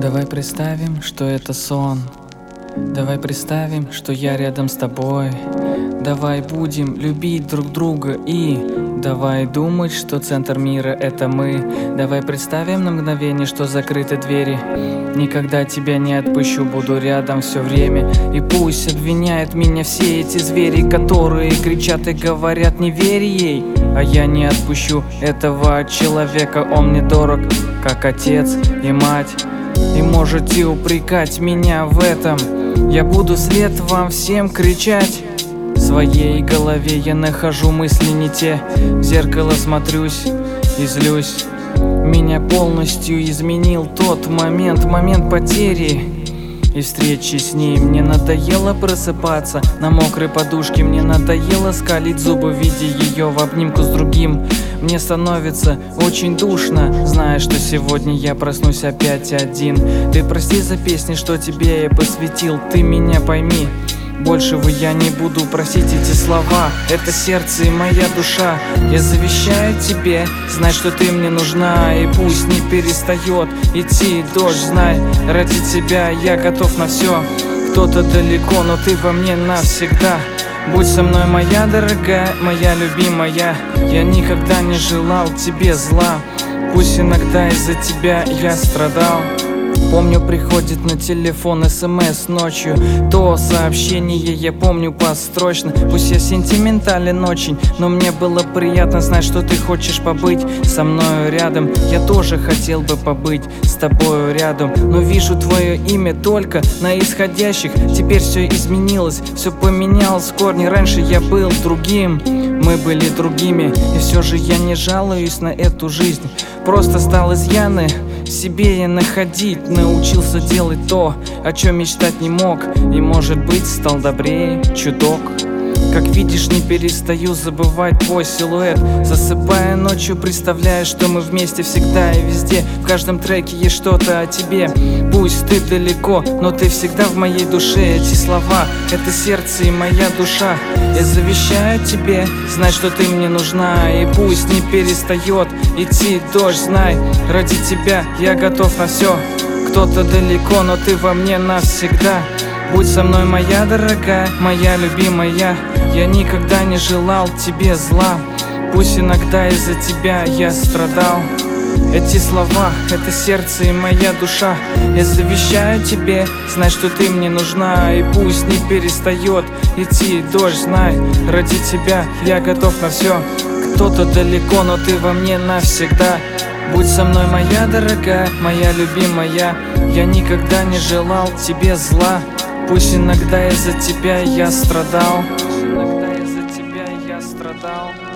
Давай представим, что это сон. Давай представим, что я рядом с тобой. Давай будем любить друг друга и Давай думать, что центр мира это мы. Давай представим на мгновение, что закрыты двери. Никогда тебя не отпущу, буду рядом все время. И пусть обвиняют меня все эти звери Которые кричат и говорят не верь ей! А я не отпущу этого человека, он мне дорог Как отец и мать. И можете упрекать меня в этом. Я буду след вам всем кричать своей голове. Я нахожу мысли не те. В зеркало смотрюсь и злюсь. Меня полностью изменил тот момент, момент потери. И встречи с ней Мне надоело просыпаться. На мокрой подушке Мне надоело скалить зубы, видя ее в обнимку с другим. Мне становится очень душно, зная, что сегодня я проснусь опять один. Ты прости за песни, что тебе я посвятил, ты меня пойми больше вы я не буду просить эти слова. Это сердце и моя душа. Я завещаю тебе Знай, что ты мне нужна. И пусть не перестает идти дождь. Знай, ради тебя я готов на все Кто-то далеко, но ты во мне навсегда. Будь со мной, моя дорогая, моя любимая. Я никогда не желал тебе зла. Пусть иногда из-за тебя я страдал Помню, приходит на телефон смс ночью. То сообщение я помню построчно. Пусть я сентиментален очень Но мне было приятно знать, что ты хочешь побыть со мною рядом. Я тоже хотел бы побыть с тобою рядом. Но вижу твое имя только на исходящих. Теперь все изменилось, все поменялось. В корне Раньше я был другим, мы были другими. И все же я не жалуюсь на эту жизнь. Просто стал изъяны себе я находить. Научился делать то, о чем мечтать не мог. И может быть стал добрее чудок как видишь, не перестаю забывать твой силуэт. Засыпая ночью, представляю, что мы вместе всегда и везде. В каждом треке есть что-то о тебе. Пусть ты далеко, но ты всегда в моей душе. Эти слова, это сердце и моя душа. Я завещаю тебе, знай, что ты мне нужна. И пусть не перестает идти дождь, знай Ради тебя я готов на все Кто-то далеко, но ты во мне навсегда. Будь со мной, моя дорогая, моя любимая Я никогда не желал тебе зла. Пусть иногда из-за тебя я страдал. Эти слова, это сердце и моя душа. Я завещаю тебе, знай, что ты мне нужна. И пусть не перестает идти дождь, знай Ради тебя я готов на все Кто-то далеко, но ты во мне навсегда. Будь со мной, моя дорогая, моя любимая. Я никогда не желал тебе зла. Пусть иногда из-за тебя я страдал though.